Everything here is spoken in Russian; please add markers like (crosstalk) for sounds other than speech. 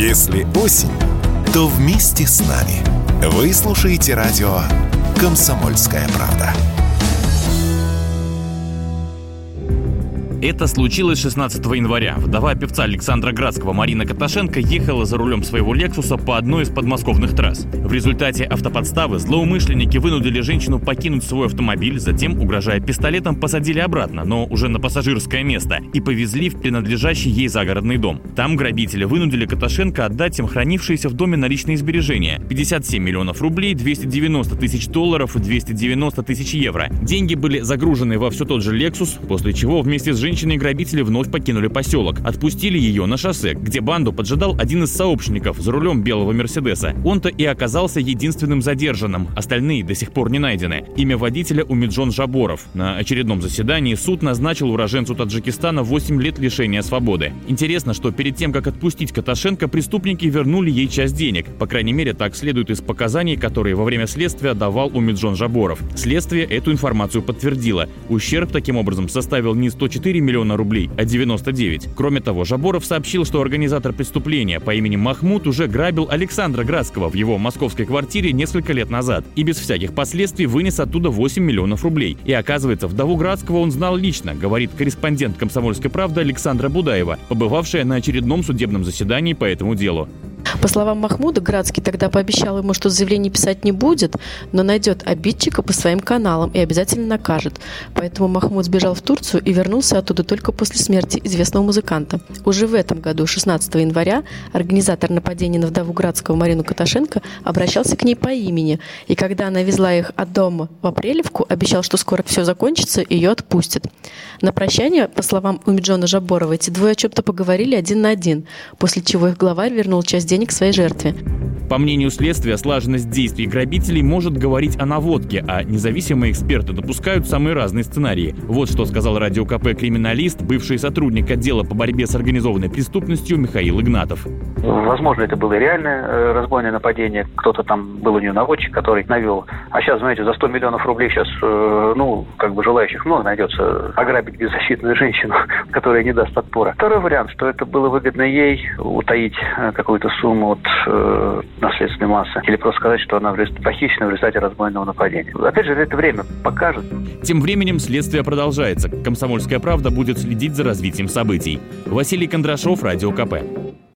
Если осень, то вместе с нами. Вы слушаете радио «Комсомольская правда». Это случилось 16 января. Вдова певца Александра Градского Марина Каташенко ехала за рулем своего «Лексуса» по одной из подмосковных трасс. В результате автоподставы злоумышленники вынудили женщину покинуть свой автомобиль, затем, угрожая пистолетом, посадили обратно, но уже на пассажирское место, и повезли в принадлежащий ей загородный дом. Там грабители вынудили Каташенко отдать им хранившиеся в доме наличные сбережения – 57 миллионов рублей, 290 тысяч долларов и 290 тысяч евро. Деньги были загружены во все тот же «Лексус», после чего вместе с женщиной женщины и грабители вновь покинули поселок. Отпустили ее на шоссе, где банду поджидал один из сообщников за рулем белого Мерседеса. Он-то и оказался единственным задержанным, остальные до сих пор не найдены. Имя водителя Умиджон Жаборов. На очередном заседании суд назначил уроженцу Таджикистана 8 лет лишения свободы. Интересно, что перед тем, как отпустить Каташенко, преступники вернули ей часть денег. По крайней мере, так следует из показаний, которые во время следствия давал Умиджон Жаборов. Следствие эту информацию подтвердило. Ущерб таким образом составил не 104 миллиона рублей, а 99. Кроме того, Жаборов сообщил, что организатор преступления по имени Махмуд уже грабил Александра Градского в его московской квартире несколько лет назад и без всяких последствий вынес оттуда 8 миллионов рублей. И оказывается, вдову Градского он знал лично, говорит корреспондент «Комсомольской правды» Александра Будаева, побывавшая на очередном судебном заседании по этому делу. По словам Махмуда, Градский тогда пообещал ему, что заявление писать не будет, но найдет обидчика по своим каналам и обязательно накажет. Поэтому Махмуд сбежал в Турцию и вернулся оттуда только после смерти известного музыканта. Уже в этом году, 16 января, организатор нападения на вдову Градского Марину Каташенко обращался к ней по имени, и когда она везла их от дома в Апрелевку, обещал, что скоро все закончится и ее отпустят. На прощание, по словам Умиджона Жаборова, эти двое о чем-то поговорили один на один, после чего их главарь вернул часть денег своей жертве. По мнению следствия, слаженность действий грабителей может говорить о наводке, а независимые эксперты допускают самые разные сценарии. Вот что сказал радио КП криминалист, бывший сотрудник отдела по борьбе с организованной преступностью Михаил Игнатов. Возможно, это было реальное э, разбойное нападение. Кто-то там был у нее наводчик, который навел. А сейчас, знаете, за 100 миллионов рублей сейчас, э, ну, как бы желающих много найдется ограбить беззащитную женщину, (laughs) которая не даст отпора. Второй вариант, что это было выгодно ей утаить э, какую-то сумму от наследственной массы. Или просто сказать, что она похищена в результате разбойного нападения. Опять же, это время покажет. Тем временем следствие продолжается. Комсомольская правда будет следить за развитием событий. Василий Кондрашов, Радио КП.